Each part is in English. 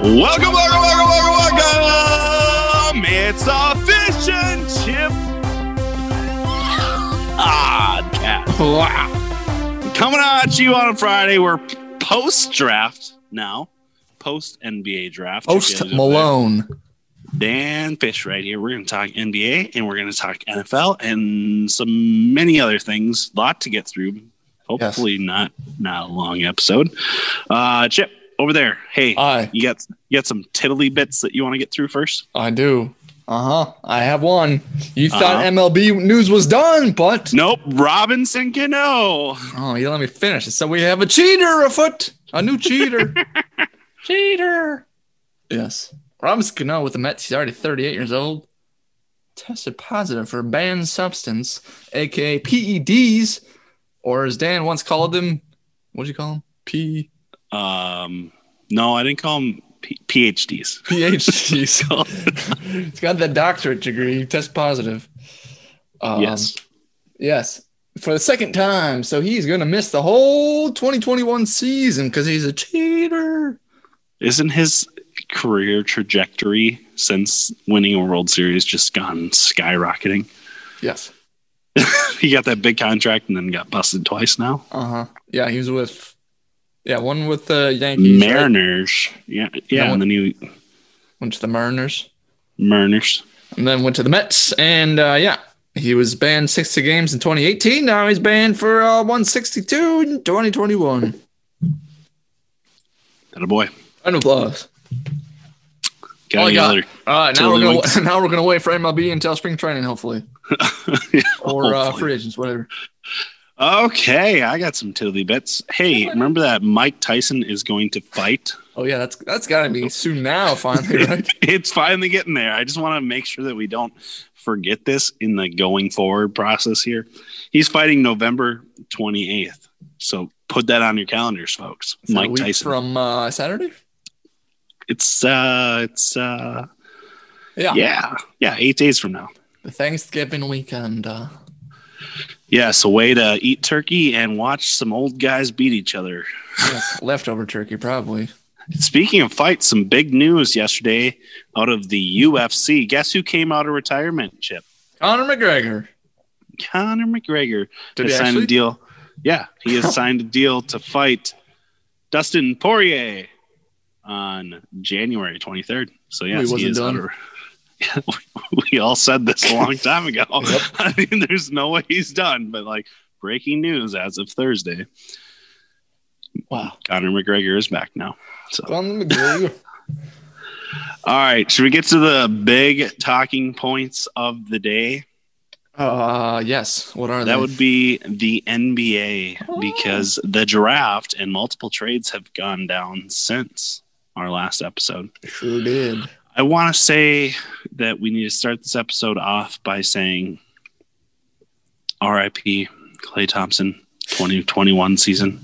Welcome, welcome, welcome, welcome, welcome. It's a fish and chip podcast. Wow. Coming at you on a Friday. We're post draft now, post NBA draft. Post Malone. Dan Fish right here. We're going to talk NBA and we're going to talk NFL and some many other things. A lot to get through. Hopefully not not a long episode. Uh, Chip over there. Hey, Hi. you got you got some tiddly bits that you want to get through first? I do. Uh huh. I have one. You thought Uh-huh. MLB news was done, but Nope. Robinson Cano. oh, you let me finish. So we have a cheater afoot. A new cheater. cheater. Yes. Robinson Cano with the Mets. He's already 38 years old. Tested positive for a banned substance, aka PEDs, or as Dan once called them, what did you call them? P Um, no, I didn't call him P- PhDs. PhDs. He's got the doctorate degree. Test positive. Um, yes. Yes. For the second time. So he's going to miss the whole 2021 season because he's a cheater. Isn't his career trajectory since winning a World Series just gone skyrocketing? Yes. he got that big contract and then got busted twice now. Uh huh. Yeah. He was with, yeah, one with the Yankees. right? Mariners. Yeah. Yeah. No. And then he Went to the Mariners. Mariners. And then went to the Mets. And uh, yeah, he was banned 60 games in 2018. Now he's banned for uh, 162 in 2021. That a boy. Of applause. Got any other? All right, now we're gonna now we're gonna wait for MLB until spring training, hopefully, or uh, free agents, whatever. Okay, I got some tiddly bits. Hey, remember that Mike Tyson is going to fight? Oh yeah, that's that's gotta be soon now, finally, right? it's finally getting there. I just want to make sure that we don't forget this in the going forward process here. He's fighting November 28th. So put that on your calendars, folks. Is that a Mike week Tyson. from uh, Saturday. it's uh it's uh Yeah. yeah. Yeah, 8 days from now. the Thanksgiving weekend. Uh, Yeah, so way to eat turkey and watch some old guys beat each other. yes, leftover turkey, probably. Speaking of fights, some big news yesterday out of the UFC. Guess who came out of retirement, Chip? Conor McGregor. Conor McGregor Did has he signed actually? a deal. Yeah, he has signed a deal to fight Dustin Poirier on January 23rd. So He yes, he, wasn't is done. out of- Yeah, we- all said this a long time ago. Yep. I mean, there's no way he's done, but like breaking news as of Thursday, Wow. Conor McGregor is back now. So Conor McGregor. all right, should we get to the big talking points of the day? uh, yes. What are they? That would be the NBA Oh. because the draft and multiple trades have gone down since our last episode. sure did. I want to say that we need to start this episode off by saying RIP Klay Thompson 2021 season.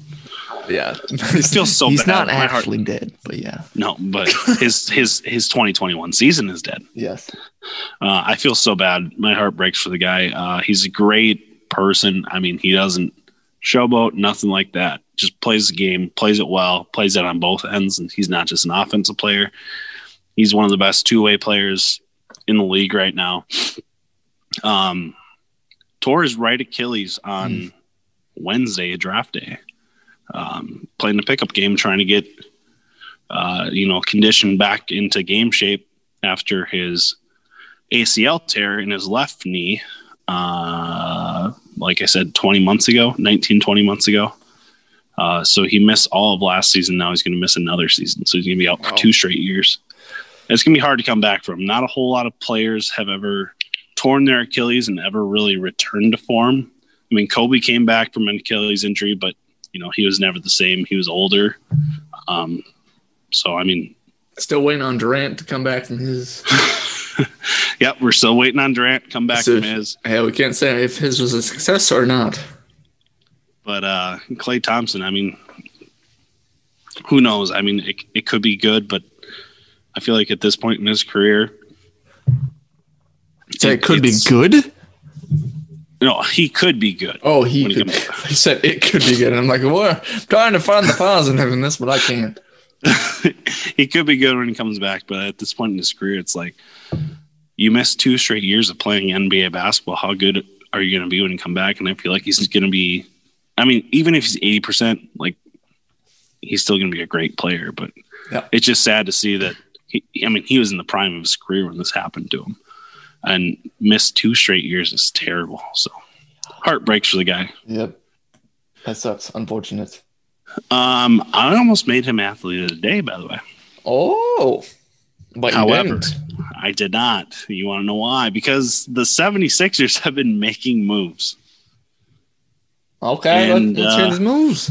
Yeah. feels so He's bad. not My heart- actually dead, but yeah. No, but his his his 2021 season is dead. Yes. Uh, I feel so bad. My heart breaks for the guy. Uh, he's a great person. I mean, he doesn't showboat, nothing like that. Just plays the game, plays it well, plays it on both ends, and he's not just an offensive player. He's one of the best two way players in the league right now. Um, tore his right Achilles on Wednesday, draft day. Um, playing the pickup game, trying to get uh, you know conditioned back into game shape after his ACL tear in his left knee, uh, like I said, 20 months ago, 19, 20 months ago. Uh, so he missed all of last season. Now he's going to miss another season. So he's going to be out for two straight years. It's going to be hard to come back from. Not a whole lot of players have ever torn their Achilles and ever really returned to form. I mean, Kobe came back from an Achilles injury, but you know he was never the same. He was older. Um, so I mean, Still waiting on Durant to come back from his. Yep, we're still waiting on Durant to come back So- from his. Yeah, we can't say if his was a success or not. But uh Klay Thompson, I mean, who knows? I mean, it, it could be good, but I feel like at this point in his career, it could be good. No, he could be good. Oh, he When he He said it could be good. And I'm like, what? I'm trying to find the positive in this, but I can't. he could be good when he comes back, but at this point in his career, it's like you missed two straight years of playing NBA basketball. How good are you going to be when you come back? And I feel like he's going to be. I mean, even if he's eighty percent, like he's still going to be a great player. But Yeah. it's just sad to see that. He, I mean, he was in the prime of his career when this happened to him, and missed two straight years is terrible. So heartbreaks for the guy. Yep. That sucks. Unfortunate. Um, I almost made him athlete of the day. By the way, Oh. But you However, didn't. I did not. You want to know why? Because the 76ers have been making moves. Okay, and, let, us hear uh, his moves.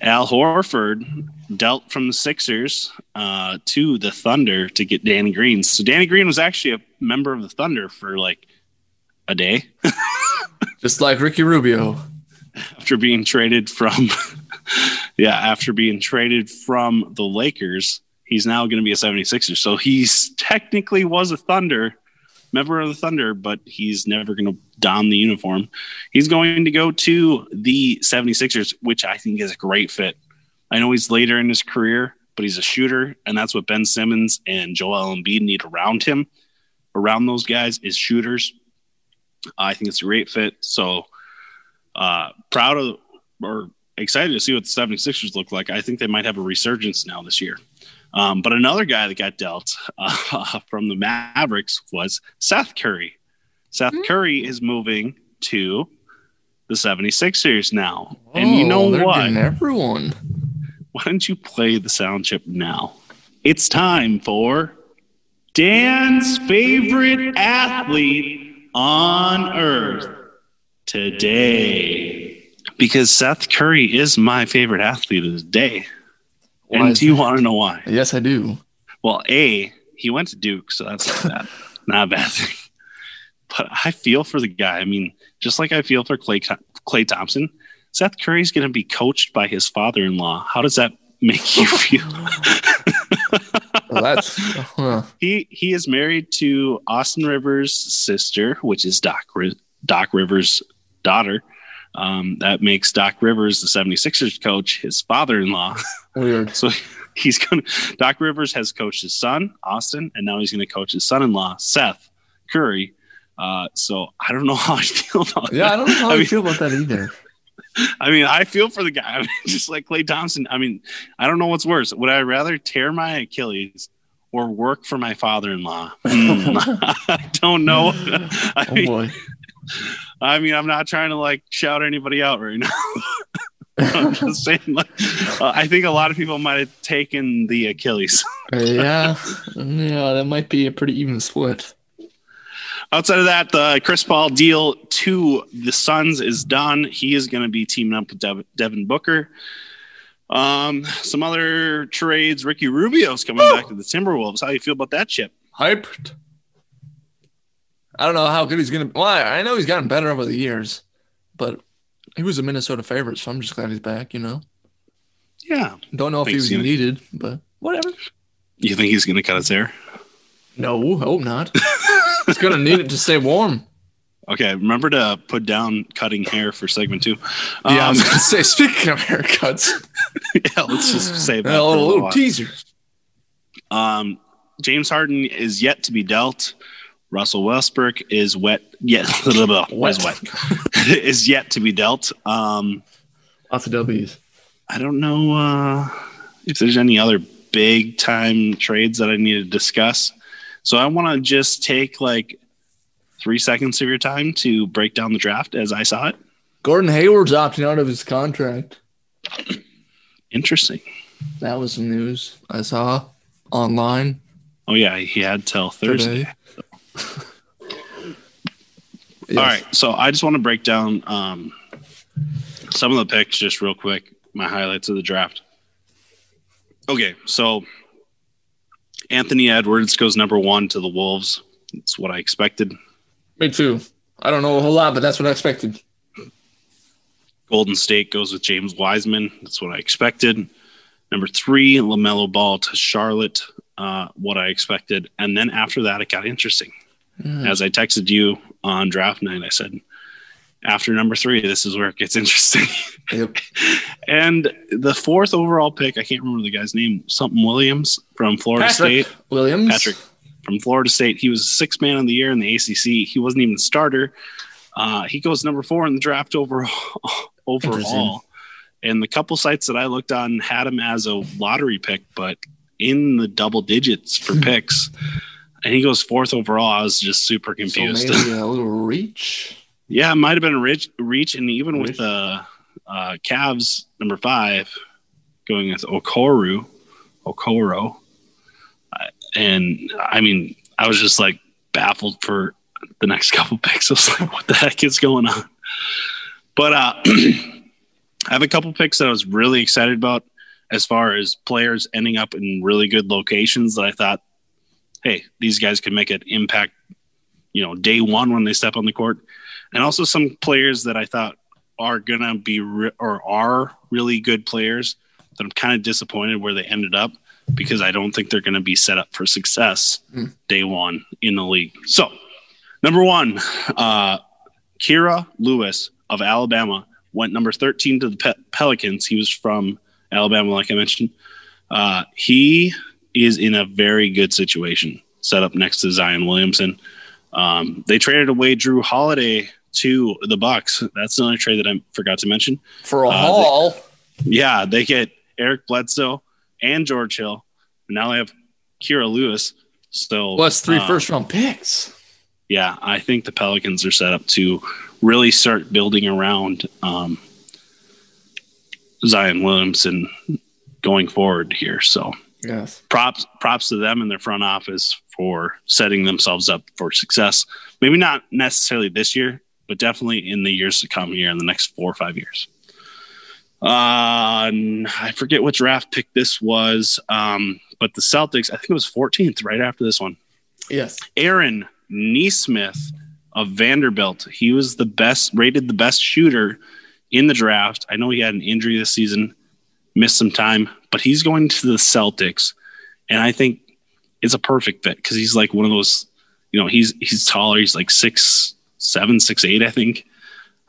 Al Horford dealt from the Sixers uh, to the Thunder to get Danny Green. So Danny Green was actually a member of the Thunder for like a day Just like Ricky Rubio. after being traded from yeah, after being traded from the Lakers, he's now going to be a 76er. So he's technically was a Thunder member of the Thunder, but he's never going to don the uniform. He's going to go to the 76ers, which I think is a great fit. I know he's later in his career, but he's a shooter, and that's what Ben Simmons and Joel Embiid need around him. Around those guys is shooters. I think it's a great fit. So uh, proud of or excited to see what the 76ers look like. I think they might have a resurgence now this year. Um, but another guy that got dealt uh, from the Mavericks was Seth Curry. Seth Curry is moving to the 76ers now. and you know Oh, they're what? getting everyone. Why don't you play the sound chip now? It's time for Dan's favorite athlete on earth today. Because Seth Curry is my favorite athlete of the day. Why and do you want to know why? Yes, I do. Well, A, he went to Duke, so that's not bad. not a bad thing. But I feel for the guy. I mean, just like I feel for Klay, Klay Thompson, Seth Curry's going to be coached by his father in law. How does that make you feel? Well, that's huh. he he is married to Austin Rivers' sister, which is Doc Doc Rivers' daughter. Um, that makes Doc Rivers, the 76ers coach, his father-in-law. weird. So he's going to, Doc Rivers has coached his son, Austin, and now he's going to coach his son in law, Seth Curry. Uh, so I don't know how I feel about Yeah, that. I don't know how I I mean- feel about that either. I mean, I feel for the guy. I mean, just like Klay Thompson. I mean, I don't know what's worse. Would I rather tear my Achilles or work for my father in law? I don't know. I Oh mean, boy. I mean, I'm not trying to like shout anybody out right now. I'm just saying, like, uh, I think a lot of people might have taken the Achilles. yeah, yeah, that might be a pretty even split. Outside of that, the Chris Paul deal to the Suns is done. He is going to be teaming up with Dev- Devin Booker. Um, some other trades. Ricky Rubio's coming back to the Timberwolves. How do you feel about that chip? Hyped. I don't know how good he's gonna. Well, I know he's gotten better over the years, but he was a Minnesota favorite, so I'm just glad he's back. You know, Yeah. don't know if he was needed, but whatever. You think he's going to cut his hair? No, hope not. he's gonna need it to stay warm. Okay. Remember to put down cutting hair for segment two. yeah, I Um, was gonna say. Speaking of haircuts, yeah, let's just say that. a for a little, little little while. teaser. Um, James Harden is yet to be dealt. Russell Westbrook is wet. Yet was wet is yet to be dealt. Um, Lots of W's. I don't know uh, if there's any other big time trades that I need to discuss. So I want to just take like three seconds of your time to break down the draft as I saw it. Gordon Hayward's opting out of his contract. Interesting. That was some news I saw online Oh yeah, he had till Thursday. today. All right, so I just want to break down um, some of the picks just real quick. My highlights of the draft. Okay, so Anthony Edwards goes number one to the Wolves. That's what I expected. Me too. I don't know a whole lot, but that's what I expected. Golden State goes with James Wiseman. That's what I expected. Number three, LaMelo Ball to Charlotte. Uh, what I expected. And then after that, it got interesting. Mm. As I texted you on draft night, I said, after number three, this is where it gets interesting. Yep. and the fourth overall pick, I can't remember the guy's name, something Williams from Florida Patrick State. Williams. Patrick from Florida State. He was sixth man of the year in the ACC. He wasn't even the starter. Uh, he goes number four in the draft overall. overall. And the couple sites that I looked on had him as a lottery pick, but in the double digits for picks. And he goes fourth overall. I was just super So confused. maybe a little reach. Yeah, it might have been a reach, reach and even Reach. with the uh, Cavs number five going with Okoro, Okoro, Uh, and I mean, I was just like baffled for the next couple picks. I was like, what the heck is going on? But uh, I have a couple picks that I was really excited about as far as players ending up in really good locations that I thought, hey, these guys could make an impact, you know, day one when they step on the court. And also some players that I thought are going to be re- or are really good players that I'm kind of disappointed where they ended up because I don't think they're going to be set up for success Hmm. day one in the league. So, number one, uh, Kira Lewis of Alabama went number 13 to the Pe- Pelicans. He was from Alabama, like I mentioned. Uh, he is in a very good situation, set up next to Zion Williamson. Um, they traded away Jrue Holiday to the Bucks. That's the only trade that I forgot to mention. For a Uh, haul. Yeah, they get Eric Bledsoe and George Hill. And now they have Kira Lewis. So Plus three uh, first round picks. yeah, I think the Pelicans are set up to really start building around um, Zion Williamson going forward here. So Yes. props props to them and their front office for setting themselves up for success. Maybe not necessarily this year, but definitely in the years to come here in the next four or five years. Uh, I forget what draft pick this was, um, but the Celtics, I think it was 14th, right after this one. Yes. Aaron Nesmith of Vanderbilt. He was the best, rated the best shooter in the draft. I know he had an injury this season, missed some time, but he's going to the Celtics, and I think it's a perfect fit because he's like one of those. You know, he's he's taller. He's like six seven, six eight, I think.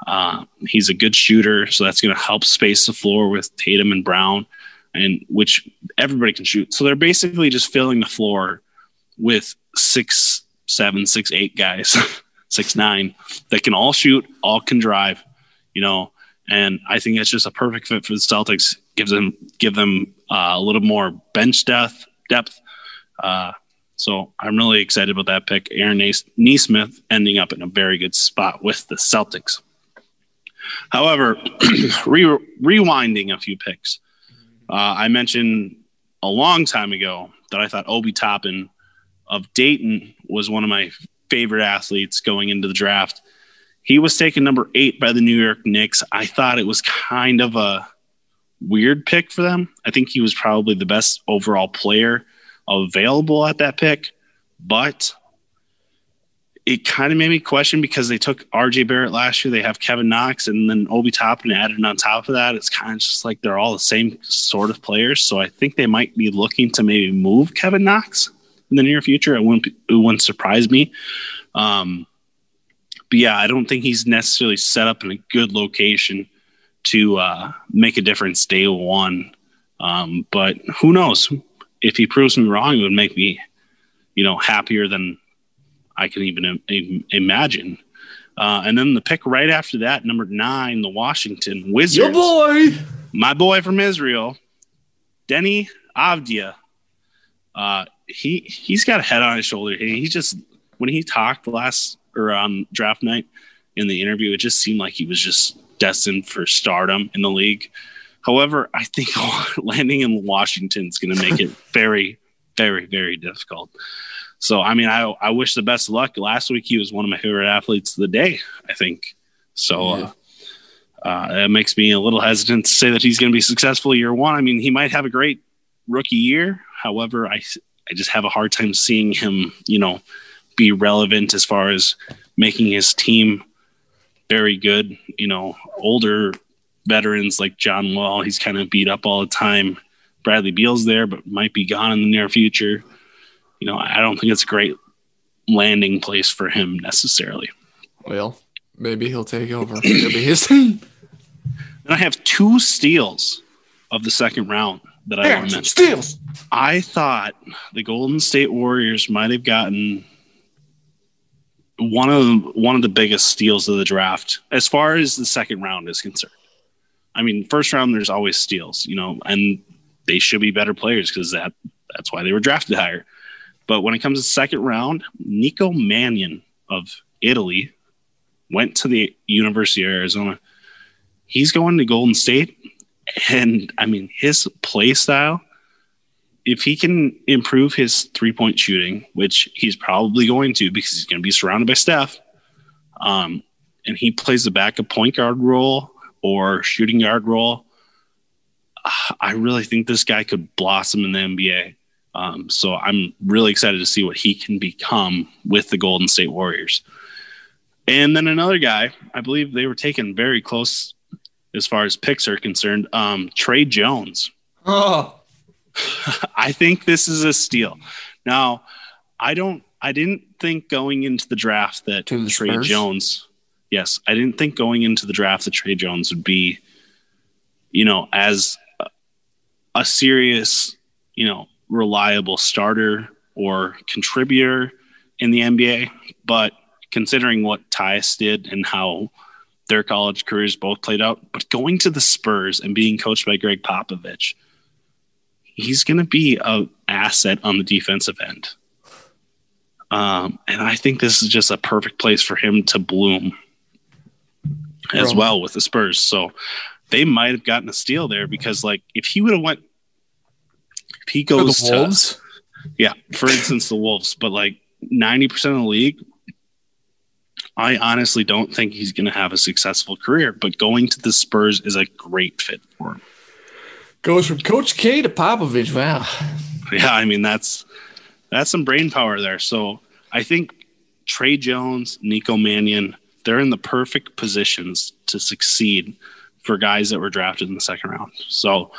Uh, he's a good shooter, so that's going to help space the floor with Tatum and Brown, and which everybody can shoot. So they're basically just filling the floor with six, seven, six, eight guys, six, nine that can all shoot, all can drive, you know. And I think it's just a perfect fit for the Celtics. Gives them give them uh, a little more bench depth depth. Uh, so I'm really excited about that pick. Aaron Nesmith ending up in a very good spot with the Celtics. However, re- rewinding a few picks, uh, I mentioned a long time ago that I thought Obi Toppin of Dayton was one of my favorite athletes going into the draft. He was taken number eight by the New York Knicks. I thought it was kind of a weird pick for them. I think he was probably the best overall player available at that pick, but it kind of made me question because they took RJ Barrett last year. They have Kevin Knox and then Obi Toppin added on top of that. It's kind of just like they're all the same sort of players. So I think they might be looking to maybe move Kevin Knox in the near future. It wouldn't, it wouldn't surprise me. Um, but yeah, I don't think he's necessarily set up in a good location to uh, make a difference day one. Um, but who knows? If he proves me wrong, it would make me, you know, happier than I can even im- im- imagine. Uh, and then the pick right after that, number nine, the Washington Wizards Your boy. my boy from Israel, Deni Avdija. Uh, he he's got a head on his shoulder. He he just when he talked last or on draft night in the interview, it just seemed like he was just destined for stardom in the league. However, I think landing in Washington is going to make it very, very, very difficult. So, I mean, I I wish the best of luck. Last week, he was one of my favorite athletes of the day. I think so. Yeah. Uh, uh, that makes me a little hesitant to say that he's going to be successful year one. I mean, he might have a great rookie year. However, I, I just have a hard time seeing him, you know, be relevant as far as making his team very good. You know, older veterans like John Wall, he's kind of beat up all the time. Bradley Beal's there, but might be gone in the near future. You know, I don't think it's a great landing place for him necessarily. Well, Maybe he'll take over. It'll be his. And I have two steals of the second round that I want to mention. steals. I thought the Golden State Warriors might have gotten one of the, one of the biggest steals of the draft as far as the second round is concerned. I mean, first round there's always steals, you know, and they should be better players because that that's why they were drafted higher. But when it comes to second round, Nico Mannion of Italy went to the University of Arizona. He's going to Golden State, and I mean his play style. If he can improve his three point shooting, which he's probably going to because he's going to be surrounded by Steph, um, and he plays the backup point guard role or shooting guard role, I really think this guy could blossom in the NBA. Um, so I'm really excited to see what he can become with the Golden State Warriors. And then another guy, I believe they were taken very close as far as picks are concerned. Um, Tre Jones. Oh, I think this is a steal. Now, I don't. I didn't think going into the draft that To the Tre Spurs? Jones. Yes, I didn't think going into the draft that Tre Jones would be, you know, as a, a serious, you know, reliable starter or contributor in the NBA. But considering what Tyus did and how their college careers both played out, but going to the Spurs and being coached by Gregg Popovich, he's going to be an asset on the defensive end. Um, and I think this is just a perfect place for him to bloom as Bro. well with the Spurs. So they might have gotten a steal there because, like, if he would have went, if he goes to, Wolves. yeah, for instance, the Wolves, but like ninety percent of the league, I honestly don't think he's going to have a successful career. But going to the Spurs is a great fit for him. Goes from Coach K to Popovich. Wow. Yeah, I mean that's that's some brain power there. So I think Tre Jones, Nico Mannion, they're in the perfect positions to succeed for guys that were drafted in the second round. So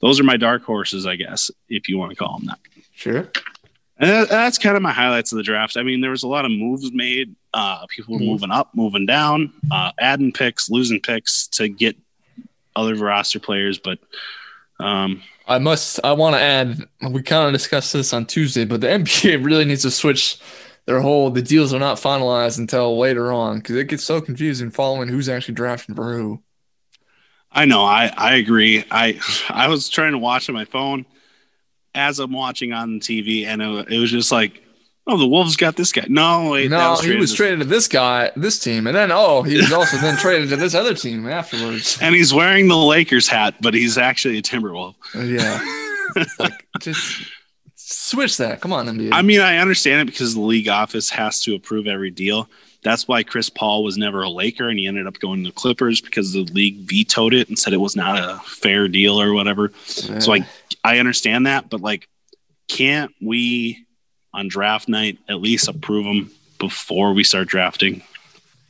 those are my dark horses, I guess, if you want to call them that. Sure. And that's kind of my highlights of the draft. I mean, there was a lot of moves made. Uh, people were Mhm. moving up, moving down, uh, adding picks, losing picks to get other roster players. But um, I must. I want to add. We kind of discussed this on Tuesday, but the NBA really needs to switch their whole. The deals are not finalized until later on because it gets so confusing following who's actually drafting for who. I know, I, I agree. I I was trying to watch on my phone as I'm watching on TV, and it, it was just like, oh, the Wolves got this guy. No, wait, No, he was traded to this guy, this team, and then oh, he was also then traded to this other team afterwards. and he's wearing the Lakers hat, but he's actually a Timberwolf. Uh, yeah, like just switch that. Come on, NBA. I mean, I understand it because the league office has to approve every deal. That's why Chris Paul was never a Laker and he ended up going to the Clippers because the league vetoed it and said it was not a fair deal or whatever. So I I understand that, but like, can't we on draft night at least approve them before we start drafting?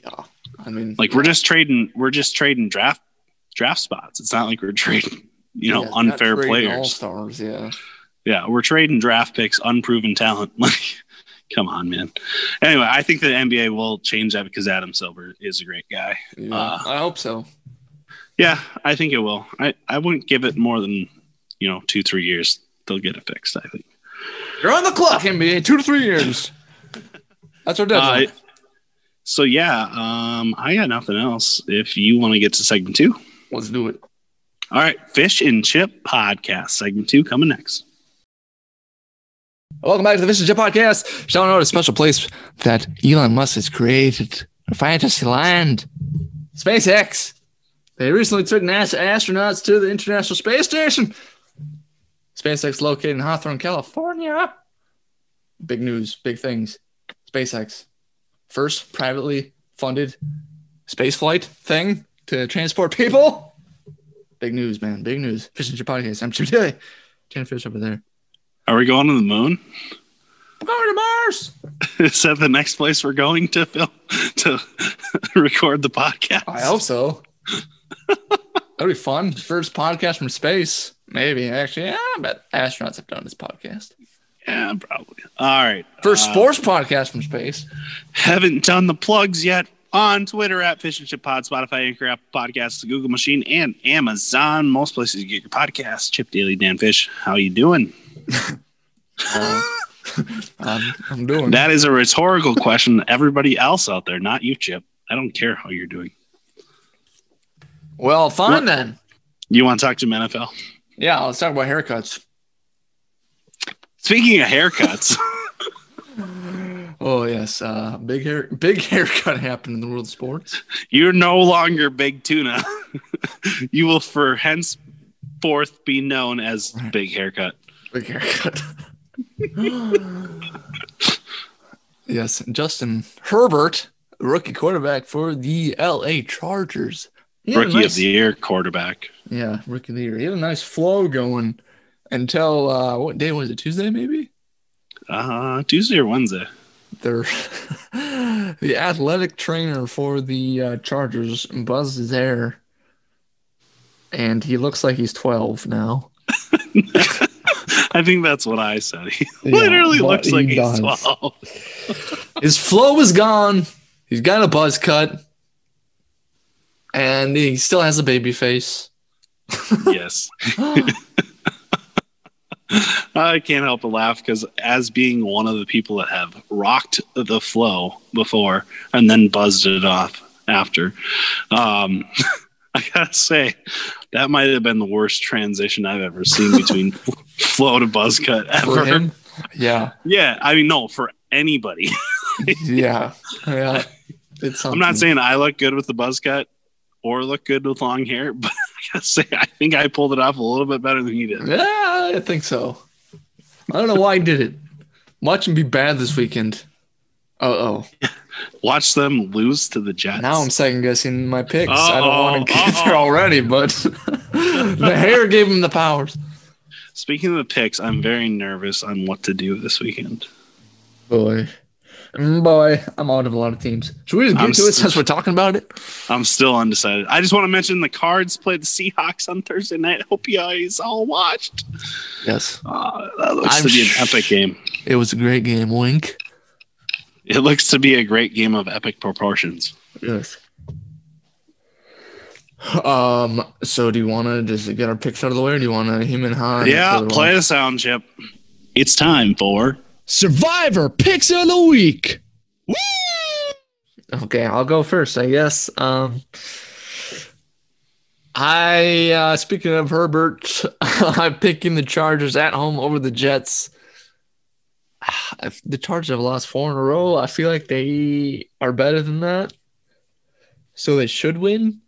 yeah. I mean, Like we're just trading we're just trading draft draft spots. It's not like we're trading you know yeah, unfair players. All-stars, yeah. Yeah, we're trading draft picks, unproven talent. Like, come on, man. Anyway, I think the NBA will change that because Adam Silver is a great guy. yeah. Uh, I hope so. Yeah, I think it will. I, I wouldn't give it more than, you know, two, three years. They'll get it fixed, I think. You're on the clock, NBA. Two to three years. That's our deadline. Uh, so, yeah, um, I got nothing else. If you want to get to segment two. Let's do it. All right, Fish and Chip podcast, segment two coming next. Welcome back to the Fish and Chip Podcast. Shall know a special place that Elon Musk has created fantasy land. SpaceX. They recently took NASA astronauts to the International Space Station. SpaceX located in Hawthorne, California. Big news, big things. SpaceX. First privately funded space flight thing to transport people. Big news, man. Big news. Fish and Chip Podcast. I'm Chip Daly. Jen Fish over there. Are we going to the moon? We're going to Mars. Is that the next place we're going to film to record the podcast? I hope so. That'd be fun. First podcast from space. Maybe actually. Yeah, I bet astronauts have done this podcast. Yeah, probably. All right. First Uh, sports podcast from space. Haven't done the plugs yet. on Twitter at Fish and Chip Pod, Spotify, Anchor, Apple Podcasts, Google Machine, and Amazon. Most places you get your podcast. Chip Daily, Dan Fish. How you doing? Uh, I'm, I'm doing That is a rhetorical question. to Everybody else out there, not you, Chip. I don't care how you're doing. well. Fine What? then. You want to talk to NFL? Yeah, let's talk about haircuts. Speaking of haircuts, Oh yes, uh, big hair, big haircut happened in the world of sports. you're no longer Big Tuna. you will for henceforth be known as Big Haircut. Big haircut. yes, Justin Herbert, rookie quarterback for the L.A. Chargers. He Rookie nice- of the Year quarterback. Yeah, rookie of the year. He had a nice flow going until uh, what day was it? Tuesday, maybe. Uh, Tuesday or Wednesday. They're the athletic trainer for the uh, Chargers, Buzz is there, and he looks like he's twelve now. I think that's what I said. He Yeah, literally looks like he he's 12. His flow is gone. He's got a buzz cut, and he still has a baby face. yes. I can't help but laugh because, as being one of the people that have rocked the flow before and then buzzed it off after, um, I gotta say that might have been the worst transition I've ever seen between flow to buzz cut ever. yeah, Yeah, I mean, no, for anybody. yeah, yeah. It's I'm not saying I look good with the buzz cut or look good with long hair, but I gotta say I think I pulled it off a little bit better than he did. Yeah, I think so. I don't know why I did it. Watch him be bad this weekend. Uh oh. Watch them lose to the Jets. Now I'm second guessing my picks. I don't want to Uh-oh, get there already, but the hair gave him the powers. Speaking of the picks, I'm very nervous on what to do this weekend. Boy. Mm, Boy, I'm out of a lot of teams. Should we just get I'm to it since we're talking about it? I'm still undecided. I just want to mention the Cards played the Seahawks on Thursday night. Hope you guys all watched. Yes. Uh, that looks I'm to be an sh- epic game. It was a great game. Wink. It looks to be a great game of epic proportions. Yes. Um. So, do you want to just get our picks out of the way, or do you want to him and Han? yeah, play the sound chip. It's time for Survivor picks of the week. Okay, I'll go first, I guess. Um, I uh, speaking of Herbert, I'm picking the Chargers at home over the Jets. If the Chargers have lost four in a row. I feel like they are better than that, so they should win.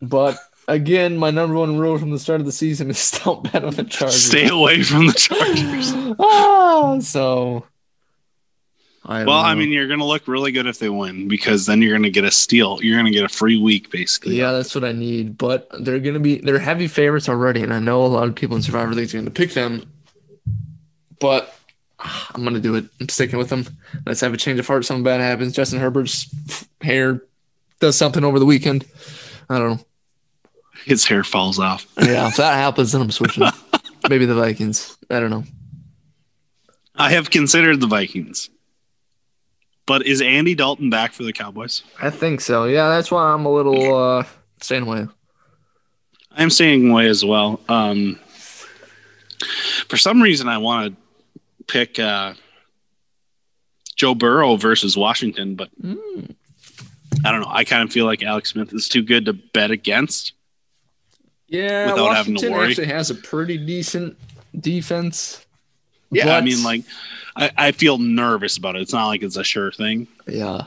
But again, my number one rule from the start of the season is don't bet on the Chargers. Stay Away from the Chargers. ah, so. I well, I mean, you're going to look really good if they win because then you're going to get a steal. You're going to get a free week, basically. Yeah, that's what I need. But they're gonna be they're heavy favorites already, and I know a lot of people in Survivor League are gonna pick them. But ah, I'm gonna do it. I'm sticking with them. Let's have a change of heart. Something bad happens. Justin Herbert's hair does something over the weekend. I don't know. His hair falls off. Yeah, if that happens, then I'm switching. Maybe the Vikings. I don't know. I have considered the Vikings. But is Andy Dalton back for the Cowboys? I think so. Yeah, that's why I'm a little uh staying away. I'm staying away as well. Um, for some reason, I want to pick uh, Joe Burrow versus Washington, but Mm. I don't know. I kind of feel like Alex Smith is too good to bet against. Yeah, Without having to Washington worry. actually has a pretty decent defense. Yeah, I mean, like, I, I feel nervous about it. It's not like it's a sure thing. Yeah.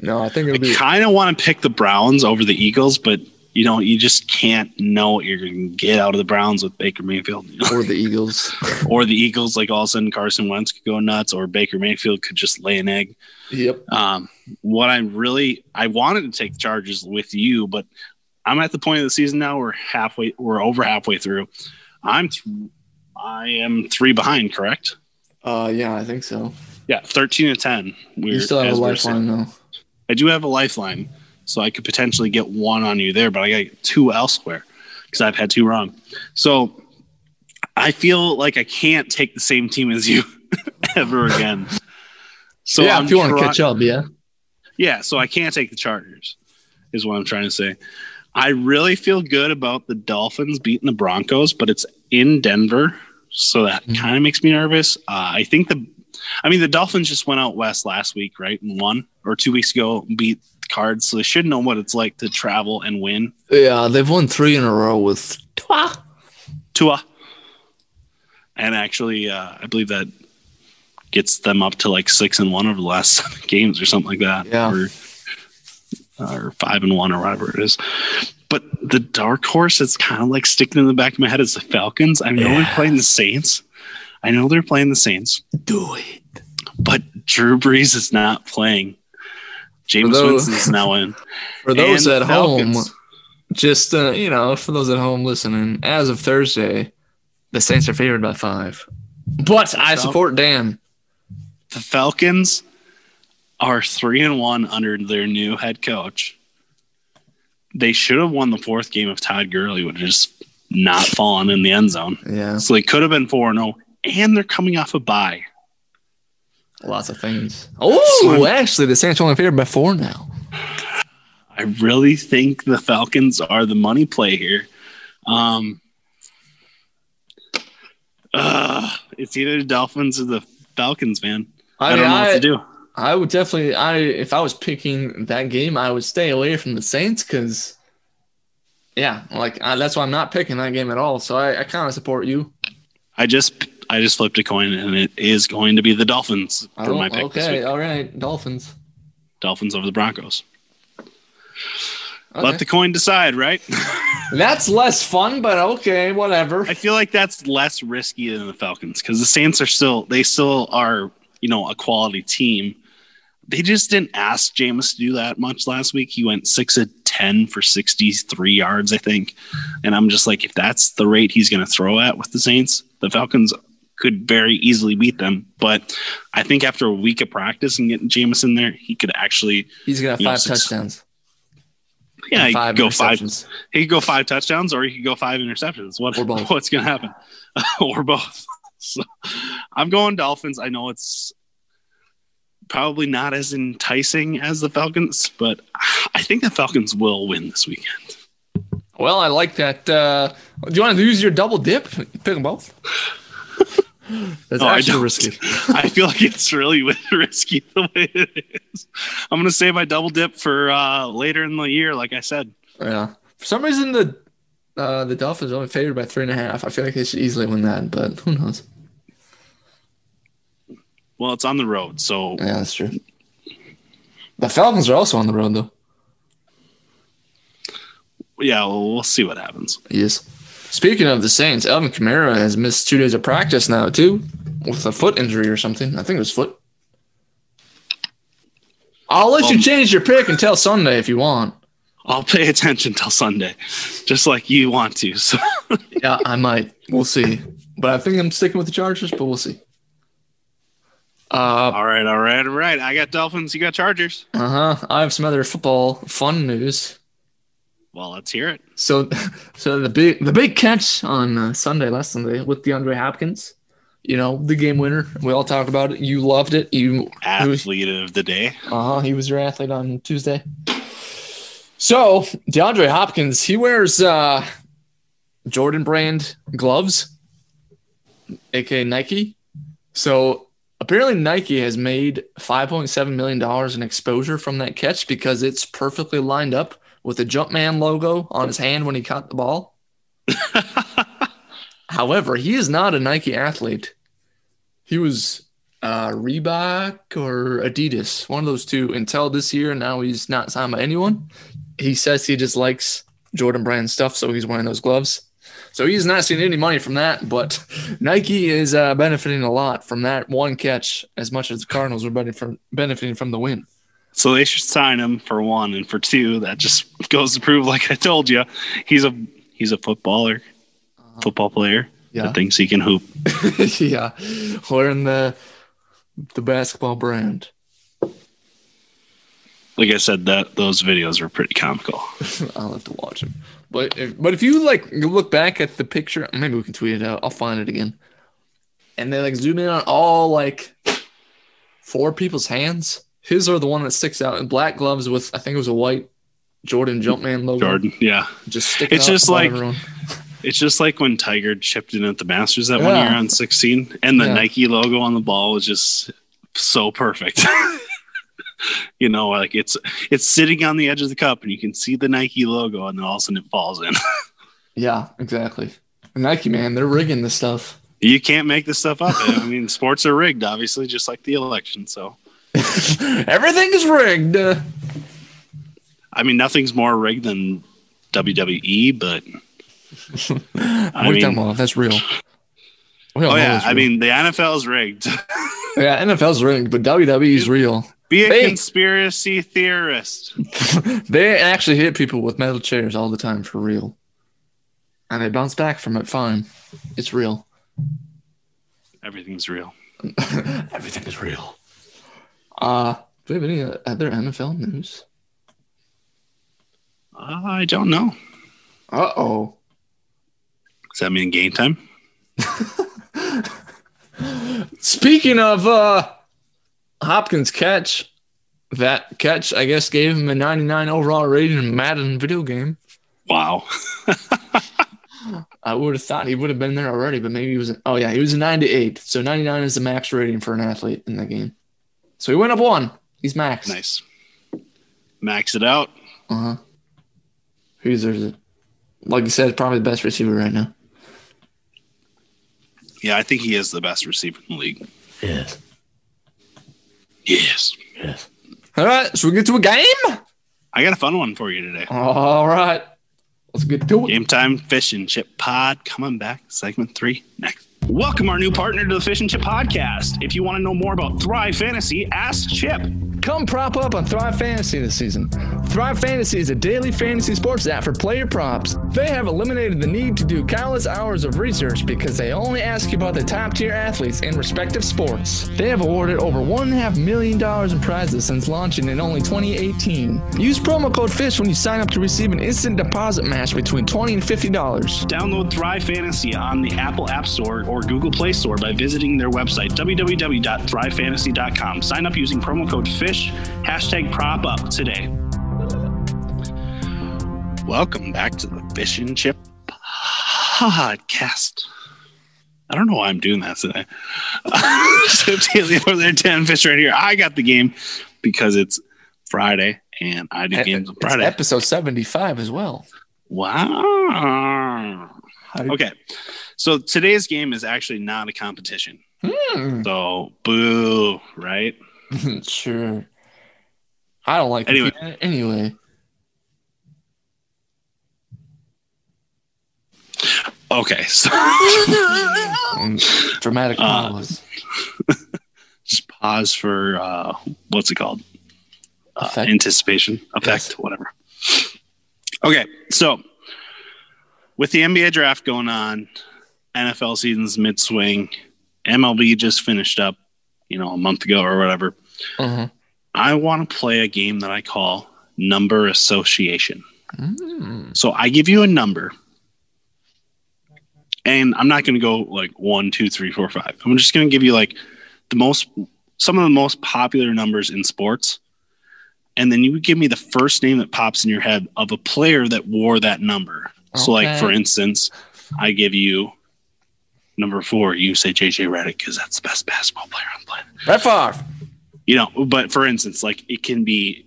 No, I think I it'll be kind of want to pick the Browns over the Eagles, but you know, you just can't know what you're going to get out of the Browns with Baker Mayfield. you know? or the Eagles. or the Eagles, like all of a sudden Carson Wentz could go nuts, or Baker Mayfield could just lay an egg. yep. Um, what I really I wanted to take the Chargers with you, but I'm at the point of the season now. We're halfway. We're over halfway through. I'm th- I am three behind. Correct? Uh, yeah, I think so. Yeah, thirteen to ten. We're, You still have a lifeline though. I do have a lifeline, so I could potentially get one on you there, but I got two elsewhere because I've had two wrong. So I feel like I can't take the same team as you ever again. So yeah, I'm if you want to try- catch up, yeah. Yeah, so I can't take the Chargers, is what I'm trying to say. I really feel good about the Dolphins beating the Broncos, but it's in Denver, so that Mhm. kind of makes me nervous. Uh, I think the, I mean, the Dolphins just went out west last week, right, and won, or two weeks ago, beat the Cards, so they should know what it's like to travel and win. Yeah, they've won three in a row with Tua. Tua, and actually, uh, I believe that gets them up to like six and one over the last seven games or something like that. Yeah. Or, or five and one or whatever it is. But the dark horse that's kind of like sticking in the back of my head is the Falcons. I know they're Yes. playing the Saints. I know they're playing the Saints, Do it. but Drew Brees is not playing. Jameis those- Winston is now in. For those And at home, just uh, you know, for those at home listening, as of Thursday, the Saints are favored by five. But I support Dan. the Falcons are three and one under their new head coach. They should have won the fourth game if Todd Gurley would have just not fallen in the end zone. Yeah, So they could have been four and zero, and they're coming off a bye. lots of things. Oh, I'm- actually, the Saints are only favored by four now. I really think the Falcons are the money play here. Um, uh, it's either the Dolphins or the Falcons, man. I, don't know what to do. I would definitely. I if I was picking that game, I would stay away from the Saints because, yeah, like I, that's why I'm not picking that game at all. So I, I kind of support you. I just I just flipped a coin, and it is going to be the Dolphins for Oh, my pick okay, all right, Dolphins. Dolphins over the Broncos. Okay. Let the coin decide, right? that's less fun, but okay, whatever. I feel like that's less risky than the Falcons because the Saints are still they still are you know a quality team. They just didn't ask Jameis to do that much last week. He went six of ten for sixty three yards, I think, and I'm just like, if that's the rate he's going to throw at with the Saints, the Falcons could very easily beat them. But I think after a week of practice and getting Jameis in there, he could actually, He's gonna have You know, five six- touchdowns. yeah, he could go five. He could go five touchdowns or he could go five interceptions. What, Or both. What's going to happen? or both. So I'm going Dolphins. I know it's probably not as enticing as the Falcons, but I think the Falcons will win this weekend. Well, I like that. Uh, do you want to use your double dip? Pick them both. That's Oh, I actually don't. risky. I feel like it's really risky the way it is. I'm going to save my double dip for uh, later in the year, like I said. Yeah. For some reason, the uh, the Dolphins are only favored by three and a half. I feel like they should easily win that, but who knows? Well, it's on the road, so Yeah, that's true. The Falcons are also on the road, though. yeah, well, we'll see what happens. Yes. Speaking of the Saints, Alvin Kamara has missed two days of practice now too, with a foot injury or something. I think it was foot. I'll let you Um, change your pick until Sunday if you want. I'll pay attention till Sunday, just like you want to. So Yeah, I might. We'll see. But I think I'm sticking with the Chargers, but we'll see. Uh All right, all right, all right. I got Dolphins. You got Chargers. Uh huh. I have some other football fun news. Well, let's hear it. So, so the big the big catch on uh, Sunday, last Sunday, with DeAndre Hopkins. You know, the game winner. We all talked about it. You loved it. You Athlete of the day. Uh-huh. He was your athlete on Tuesday. So DeAndre Hopkins, he wears uh, Jordan brand gloves, aka Nike. So apparently Nike has made $5.7 million in exposure from that catch because it's perfectly lined up with the Jumpman logo on his hand when he caught the ball. However, he is not a Nike athlete. He was uh, Reebok or Adidas, one of those two, until this year. And Now he's not signed by anyone. He says he just likes Jordan brand stuff, so he's wearing those gloves. So he's not seeing any money from that, but Nike is uh, benefiting a lot from that one catch as much as the Cardinals are benefiting from, benefiting from the win. So they should sign him for one, and for two, that just goes to prove, like I told you, he's a he's a footballer, football player Yeah. that thinks he can hoop. yeah, wearing the the basketball brand. Like I said, that those videos are pretty comical. I'll have to watch them. But if, but if you like look back at the picture, maybe we can tweet it out. I'll find it again. And they like zoom in on all like four people's hands. His are the one that sticks out in black gloves with I think it was a white Jordan Jumpman logo. Jordan, yeah. Just sticking It's out just like- everyone. It's just like when Tiger chipped in at the Masters that one year on 16, and the Yeah. Nike logo on the ball was just so perfect. you know, like it's it's sitting on the edge of the cup, and you can see the Nike logo, and then all of a sudden it falls in. Yeah, exactly. Nike man, they're rigging this stuff. you can't make this stuff up. I mean, sports are rigged, obviously, just like the election. So, Everything is rigged. I mean, nothing's more rigged than WWE, but you mean- talking about? That's real. Oh yeah, I mean, the NFL is rigged. yeah, NFL's rigged, but WWE's real. Be a Hey. conspiracy theorist. they actually hit people with metal chairs all the time for real. And they bounce back from it fine. It's real. Everything's real. Everything is real. Uh, do we have any other NFL news? Uh, I don't know. Uh oh. Does that mean game time? Speaking of uh Hopkins catch, that catch I guess gave him a 99 overall rating in Madden video game. Wow. I would have thought he would have been there already, but maybe he was. Oh yeah, he was a 98. So 99 is the max rating for an athlete in the game. So he went up one. He's max. Nice. Max it out. Uh huh. Who's there's like you said, probably the best receiver right now. Yeah, I think he is the best receiver in the league. Yes. Yes. Yes. All right, so we get to a game. I got a fun one for you today. All right, let's get to it. Game time fish and chip pod coming back. Segment three next. Welcome our new partner to the Fish and Chip podcast. If you want to know more about Thrive Fantasy, ask Chip. Come prop up on Thrive Fantasy this season. Thrive Fantasy is a daily fantasy sports app for player props. They have eliminated the need to do countless hours of research because they only ask you about the top tier athletes in respective sports. They have awarded over $1.5 million in prizes since launching in only 2018. Use promo code FISH when you sign up to receive an instant deposit match between 20 and $50. Download Thrive Fantasy on the Apple App Store or Google Play Store by visiting their website, www.thrivefantasy.com. Sign up using promo code FISH, hashtag prop up today. Welcome back to the Fish and Chip podcast. I don't know why I'm doing that today. Chip Daly over there, Dan Fish right here. I got the game because it's Friday and I do games on Friday. episode 75 as well. Wow. Okay. So today's game is actually not a competition. Hmm. So boo, right? sure. I don't like Anyway. anyway. Anyway, Okay. So dramatic Uh, pause. just pause for uh what's it called? Uh, anticipation, effect, Yes. whatever. Okay. So with the NBA draft going on, NFL season's mid swing, MLB just finished up, you know, a month ago or whatever. Uh-huh. I want to play a game that I call number association. Mm. So I give you a number, and I'm not going to go like one, two, three, four, five. I'm just going to give you like the most, some of the most popular numbers in sports, and then you give me the first name that pops in your head of a player that wore that number. So, like for instance, I give you number four. You say JJ Redick because that's the best basketball player on the planet Brett Favre. you know but for instance like it can be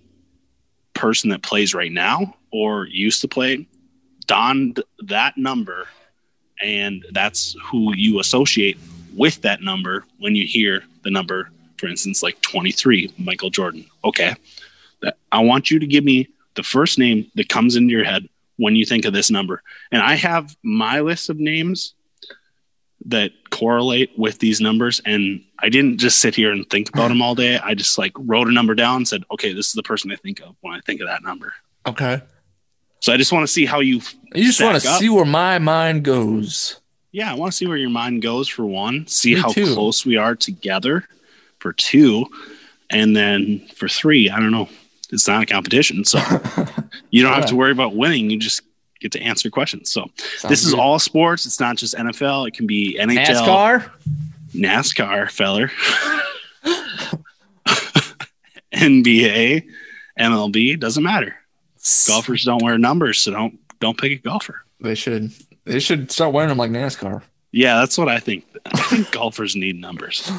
person that plays right now or used to play donned that number and that's who you associate with that number when you hear the number for instance like 23 michael jordan okay i want you to give me the first name that comes into your head when you think of this number and i have my list of names that correlate with these numbers and i didn't just sit here and think about them all day i just like wrote a number down and said okay this is the person i think of when i think of that number Okay. so i just want to see how you You just want to up. see where my mind goes. yeah i want to see where your mind goes for one see Me how too. close we are together for two and then for three i don't know it's not a competition so you don't have to worry about winning you just get to answer questions so this is all sports it's not just nfl it can be nhl NASCAR. NASCAR, feller. NBA, MLB, doesn't matter. Golfers don't wear numbers, so don't don't pick a golfer. They should. They should start wearing them like NASCAR. Yeah, that's what I think. I think golfers need numbers.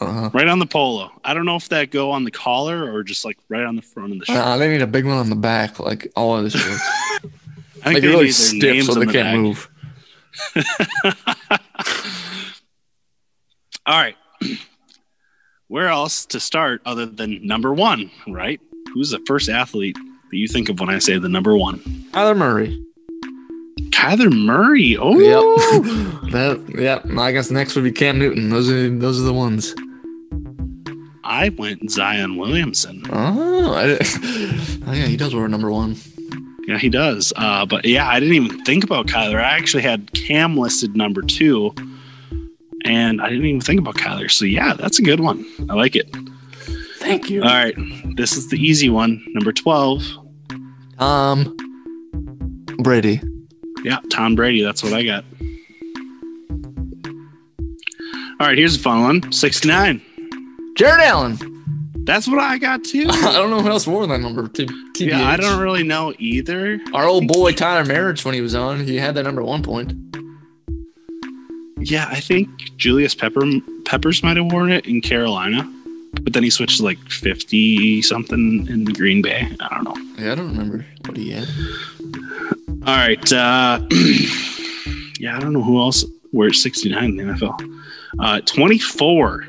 Uh-huh. Right on the polo. I don't know if that go on the collar or just like right on the front of the shirt. Nah, they need a big one on the back, like all other shirts. I think Like they really need their stiff names so they the can't move. All right. Where else to start other than number one, right? Who's the first athlete that you think of when I say the number one? Tyler Murray. Kyler Murray. Oh, Yep. that. Yep. I guess next would be Cam Newton. Those are those are the ones. I went Zion Williamson. Oh, I, oh yeah, he does wear number one. Yeah, he does. Uh, but yeah, I didn't even think about Kyler. I actually had Cam listed number two, and I didn't even think about Kyler. So yeah, that's a good one. I like it. Thank you. All right, this is the easy one. Number twelve. Um, Brady. Yeah, Tom Brady. That's what I got. All right, here's a fun one. Sixty-nine. Jared Allen. That's what I got too. I don't know who else wore that number. T- TBH. yeah, I don't really know either. Our old boy Tyler Marriage when he was on, he had that number at one point. Yeah, I think Julius Pepper Peppers might have worn it in Carolina, but then he switched to like fifty something in Green Bay. I don't know. Yeah, I don't remember what he had. All right. Uh, yeah, I don't know who else wears 69 in the NFL. Uh, 24.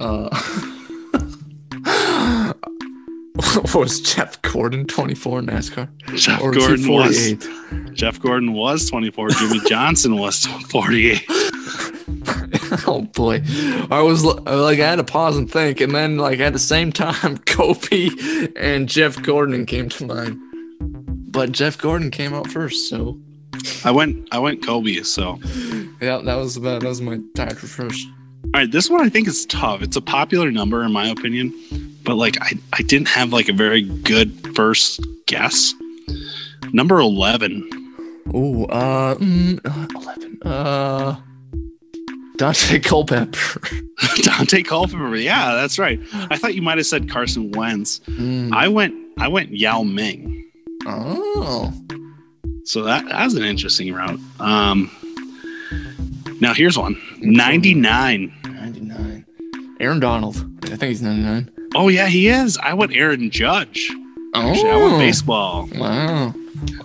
Uh, was Jeff Gordon 24 NASCAR? Jeff Or was Gordon was 48? Jeff Gordon was 24. Jimmy Johnson was 48. oh boy, I was like, I had to pause and think, and then like at the same time, Kobe and Jeff Gordon came to mind. But Jeff Gordon came out first, so I went I went Kobe. So yeah, that was about that was my tire for first. Right, this one I think is tough. It's a popular number in my opinion, but like I I didn't have like a very good first guess. Number 11. Ooh, uh, mm, uh, eleven. Uh, Dante Culpepper. Dante Culpepper. Yeah, that's right. I thought you might have said Carson Wentz. Mm, I went I went Yao Ming. oh, So that, that was an interesting route. Um, now here's one 99. 99. Aaron Donald. I think he's 99. Oh, yeah, he is. I went Aaron Judge. Oh, Actually, I went baseball. Wow.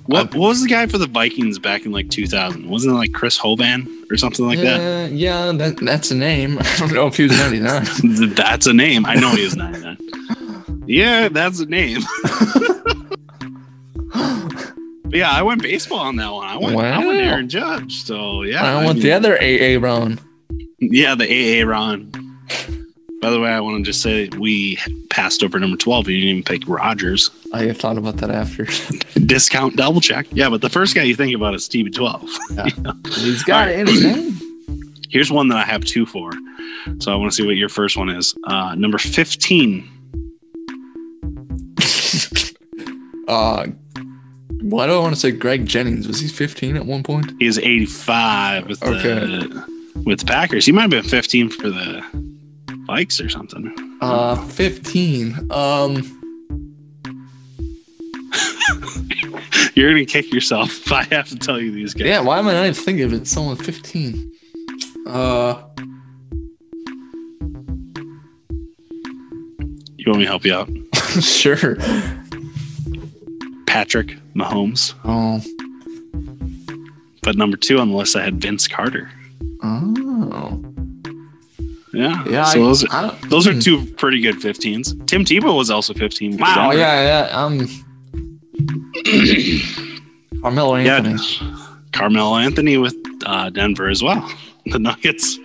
What, what was the guy for the Vikings back in like 2000? Wasn't it like Chris Hovan or something like that? Uh, yeah, that that's a name. I don't know if he was 99. That's a name. I know he was 99. yeah, that's a name. Yeah, I went baseball on that one. I went, wow. I went Aaron Judge. So yeah, I went mean- the other AA Ron. Yeah, the AA Ron. By the way, I want to just say we passed over number 12. You didn't even pick Rodgers. I thought about that after. Discount double check. Yeah, but the first guy you think about is TB12. He's got it in his name. Here's one that I have two for. So I want to see what your first one is. Uh, number 15. uh, why do I want to say Greg Jennings? Was he 15 at one point? He is 85 with Okay. the with the Packers. He might have been 15 for the Vikes or something. Uh, 15. Um, You're gonna kick yourself if I have to tell you these guys. yeah, why am I not even thinking of it? Someone 15. Uh, You want me to help you out? sure. Patrick Mahomes. Oh, But number two on the list, I had Vince Carter. oh. Yeah. Yeah, So I- those, don't- those are hmm. two pretty good 15s. Tim Tebow was also 15. Wow, Denver. yeah, yeah. Um, Carmelo Anthony. Yeah. Carmelo Anthony with uh, Denver as well. The Nuggets.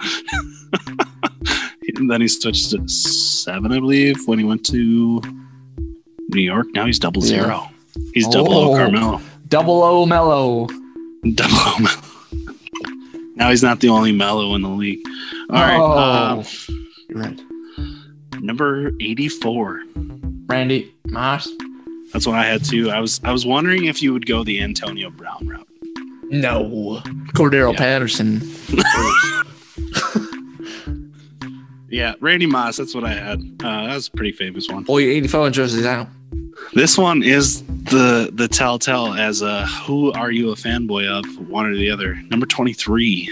and then he switched to seven, I believe, when he went to New York. Now he's double zero. He's double O Oh. Carmelo. Double O Mello. Double O Melo. now he's not the only Mello in the league. All right. Oh. uh, You're right. number 84. Randy Moss. That's what I had too. I was I was wondering if you would go the Antonio Brown route. No. Cordarrelle Yeah. Patterson. Yeah, Randy Moss. That's what I had. Uh, that was a pretty famous one. Boy, 84 jerseys out. This one is the the telltale as a who are you a fanboy of? One or the other. Number twenty three.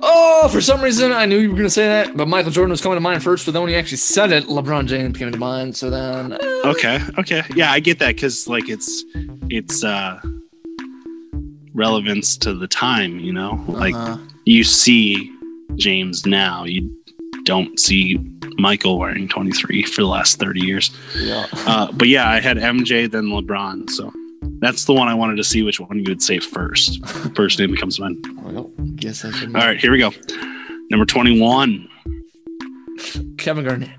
Oh, for some reason I knew you were going to say that, but Michael Jordan was coming to mind first. But then when he actually said it, LeBron James came to mind. So then, uh, Okay, okay, yeah, I get that because like it's it's uh relevance to the time, you know. Like uh, you see James now, you don't see Michael wearing twenty three for the last thirty years. yeah. Uh, but yeah, I had MJ then LeBron, so that's the one I wanted to see which one you would say first. First name that comes to mind. Well, guess I should. All right, here we go. Number 21. Kevin Garnett.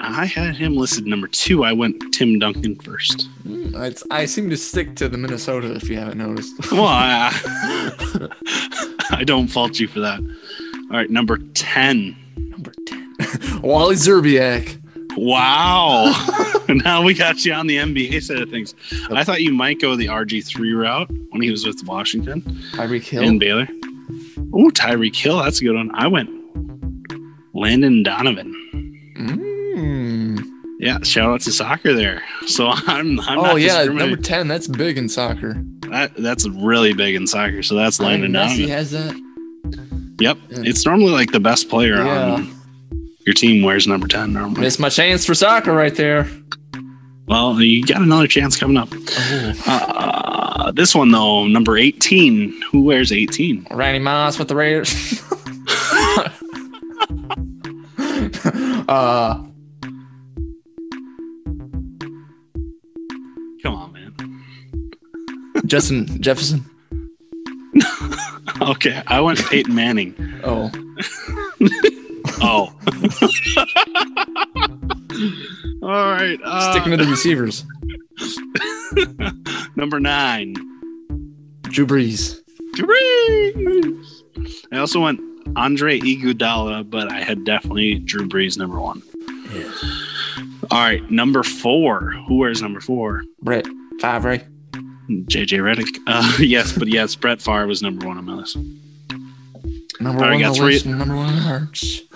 I had him listed number two. I went Tim Duncan first. Hmm, It's, I seem to stick to the Minnesota if you haven't noticed. Well, I, I don't fault you for that. All right, number 10. Number 10. Wally Szczerbiak. Wow. now we got you on the NBA side of things. I thought you might go the RG3 route when he was with Washington Tyreek Hill. and Baylor. Oh, Tyreek Hill. That's a good one. I went Landon Donovan. Mm. Yeah, shout out to soccer there. So I'm, I'm Oh, yeah. Number 10. That's big in soccer. That that's really big in soccer. So that's I Landon Messi Donovan. has that. Yep, Yeah. it's normally like the best player Yeah. on your team wears number ten. Normally, Missed my chance for soccer right there. well, you got another chance coming up. Oh. Uh, this one though, number eighteen. Who wears eighteen? Randy Moss with the Raiders. uh, Come on, man. Justin Jefferson. Okay, I went Peyton Manning. Oh, Oh. All right. Uh, sticking to the receivers. number nine. Drew Brees. Drew Brees. I also went Andre Iguodala, but I had definitely Drew Brees number one. All right, number four. Who wears number four? Brett Favre. JJ Redick. Uh, yes, but yes, Brett Favre was number one on my list. Number right, one got on the three- list, number one on hearts.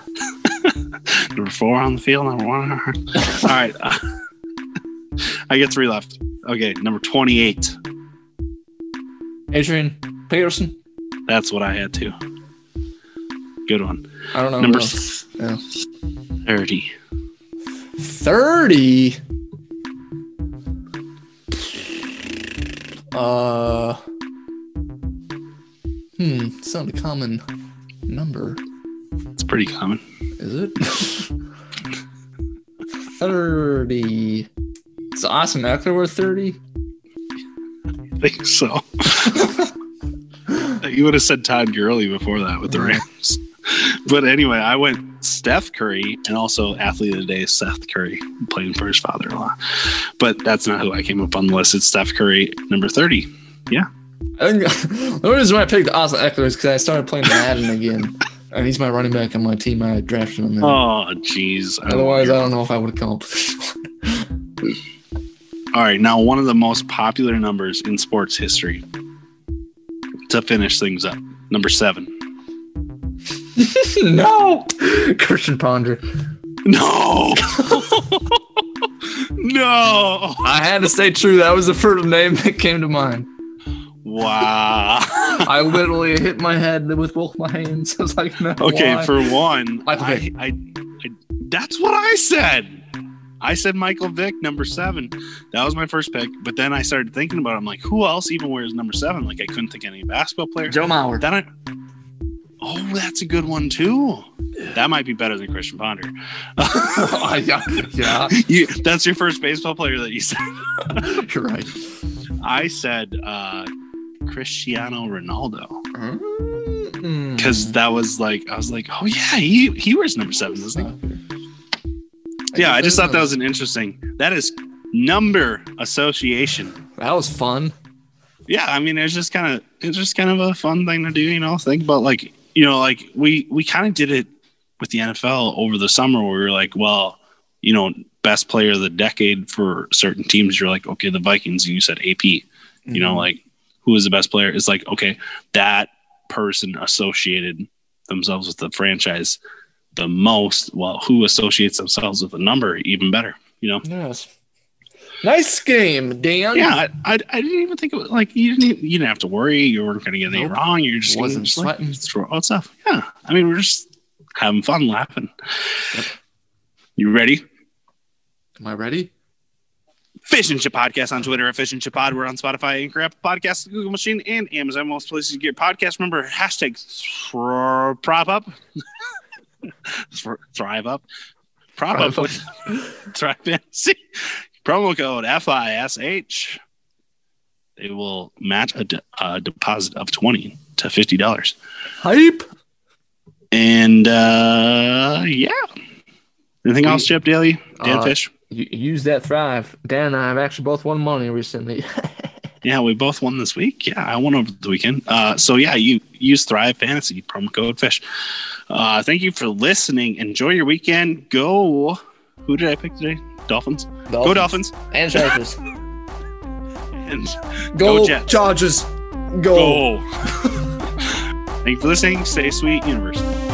Number four on the field. Number one. on our- All right, uh, I get three left. Okay, number twenty-eight. Adrian Peterson. That's what I had too. Good one. I don't know. Number. Yeah. thirty. 30. Uh. Hmm. It's not a common number, It's pretty common. is it? 30. Is Austin Ekeler worth 30? I think so. you would have said Todd Gurley before that with the Rams. But anyway, I went Steph Curry and also athlete of the day, Seth Curry, playing for his father in law. But that's not who I came up on the list. It's Steph Curry, number 30. Yeah. I think the reason why I picked Austin Ekeler is because I started playing Madden again. And he's my running back on my team. I drafted him. Oh, jeez. Otherwise, I don't know if I would have come up with this one. All right, now one of the most popular numbers in sports history to finish things up. Number seven. no! Christian Ponder. No. no. I had to stay true. That was the first name that came to mind. Wow. I literally hit my head with both my hands. I was like, no. okay, why? for one, Michael I, I, I, that's what I said. I said Michael Vick, number seven. That was my first pick. But then I started thinking about it. I'm like, who else even wears number seven? Like, I couldn't think of any basketball players. Joe Mauer. Then I, oh, that's a good one too. That might be better than Christian Ponder. yeah, yeah, you, that's your first baseball player that you said. you're right. I said uh, Cristiano Ronaldo Mm. because that was like I was like, oh yeah, he he wears number seven, doesn't he? Yeah, I just thought that was an interesting. That is number association. that was fun. Yeah, I mean, it's just kind of it's just kind of a fun thing to do. You know, think about like you know, like we we kind of did it with the NFL over the summer where we were like, well, you know, best player of the decade for certain teams. You're like, okay, the Vikings. You said AP. You mm-hmm. know, like who is the best player? It's like okay, that person associated themselves with the franchise the most, well, who associates themselves with the number even better, you know? Yes. Nice game, Dan. Yeah, I, I, I didn't even think it was like you didn't you didn't have to worry. You weren't going to get anything Nope. wrong. You're just Wasn't just like, sweating. throw out stuff. Yeah, I mean we're just having fun, laughing. You ready? Am I ready? Fish and Chip Podcast on Twitter at Fish and Chip Pod. We're on Spotify, Anchor, Apple Podcast, Google Machine, and Amazon. Most places you get podcasts. Remember, hashtag thro- prop up. Thr- Thrive up. Prop up Thrive up. with Thrive Fantasy. Promo code FISH. They will match a, de- a deposit of 20 to $50. Hype. And uh yeah. Anything We- else, Chip Daly? Dan Uh, Fish? Use that Thrive. Dan and I have actually both won money recently. Yeah, we both won this week. Yeah, I won over the weekend. Uh, so yeah, you use Thrive Fantasy promo code Fish. Uh, thank you for listening. Enjoy your weekend. Go. Who did I pick today? Dolphins. Go Dolphins. And Chargers. And Go, Go Jets. Chargers. go. Go. Thank you for listening. Stay sweet, universe.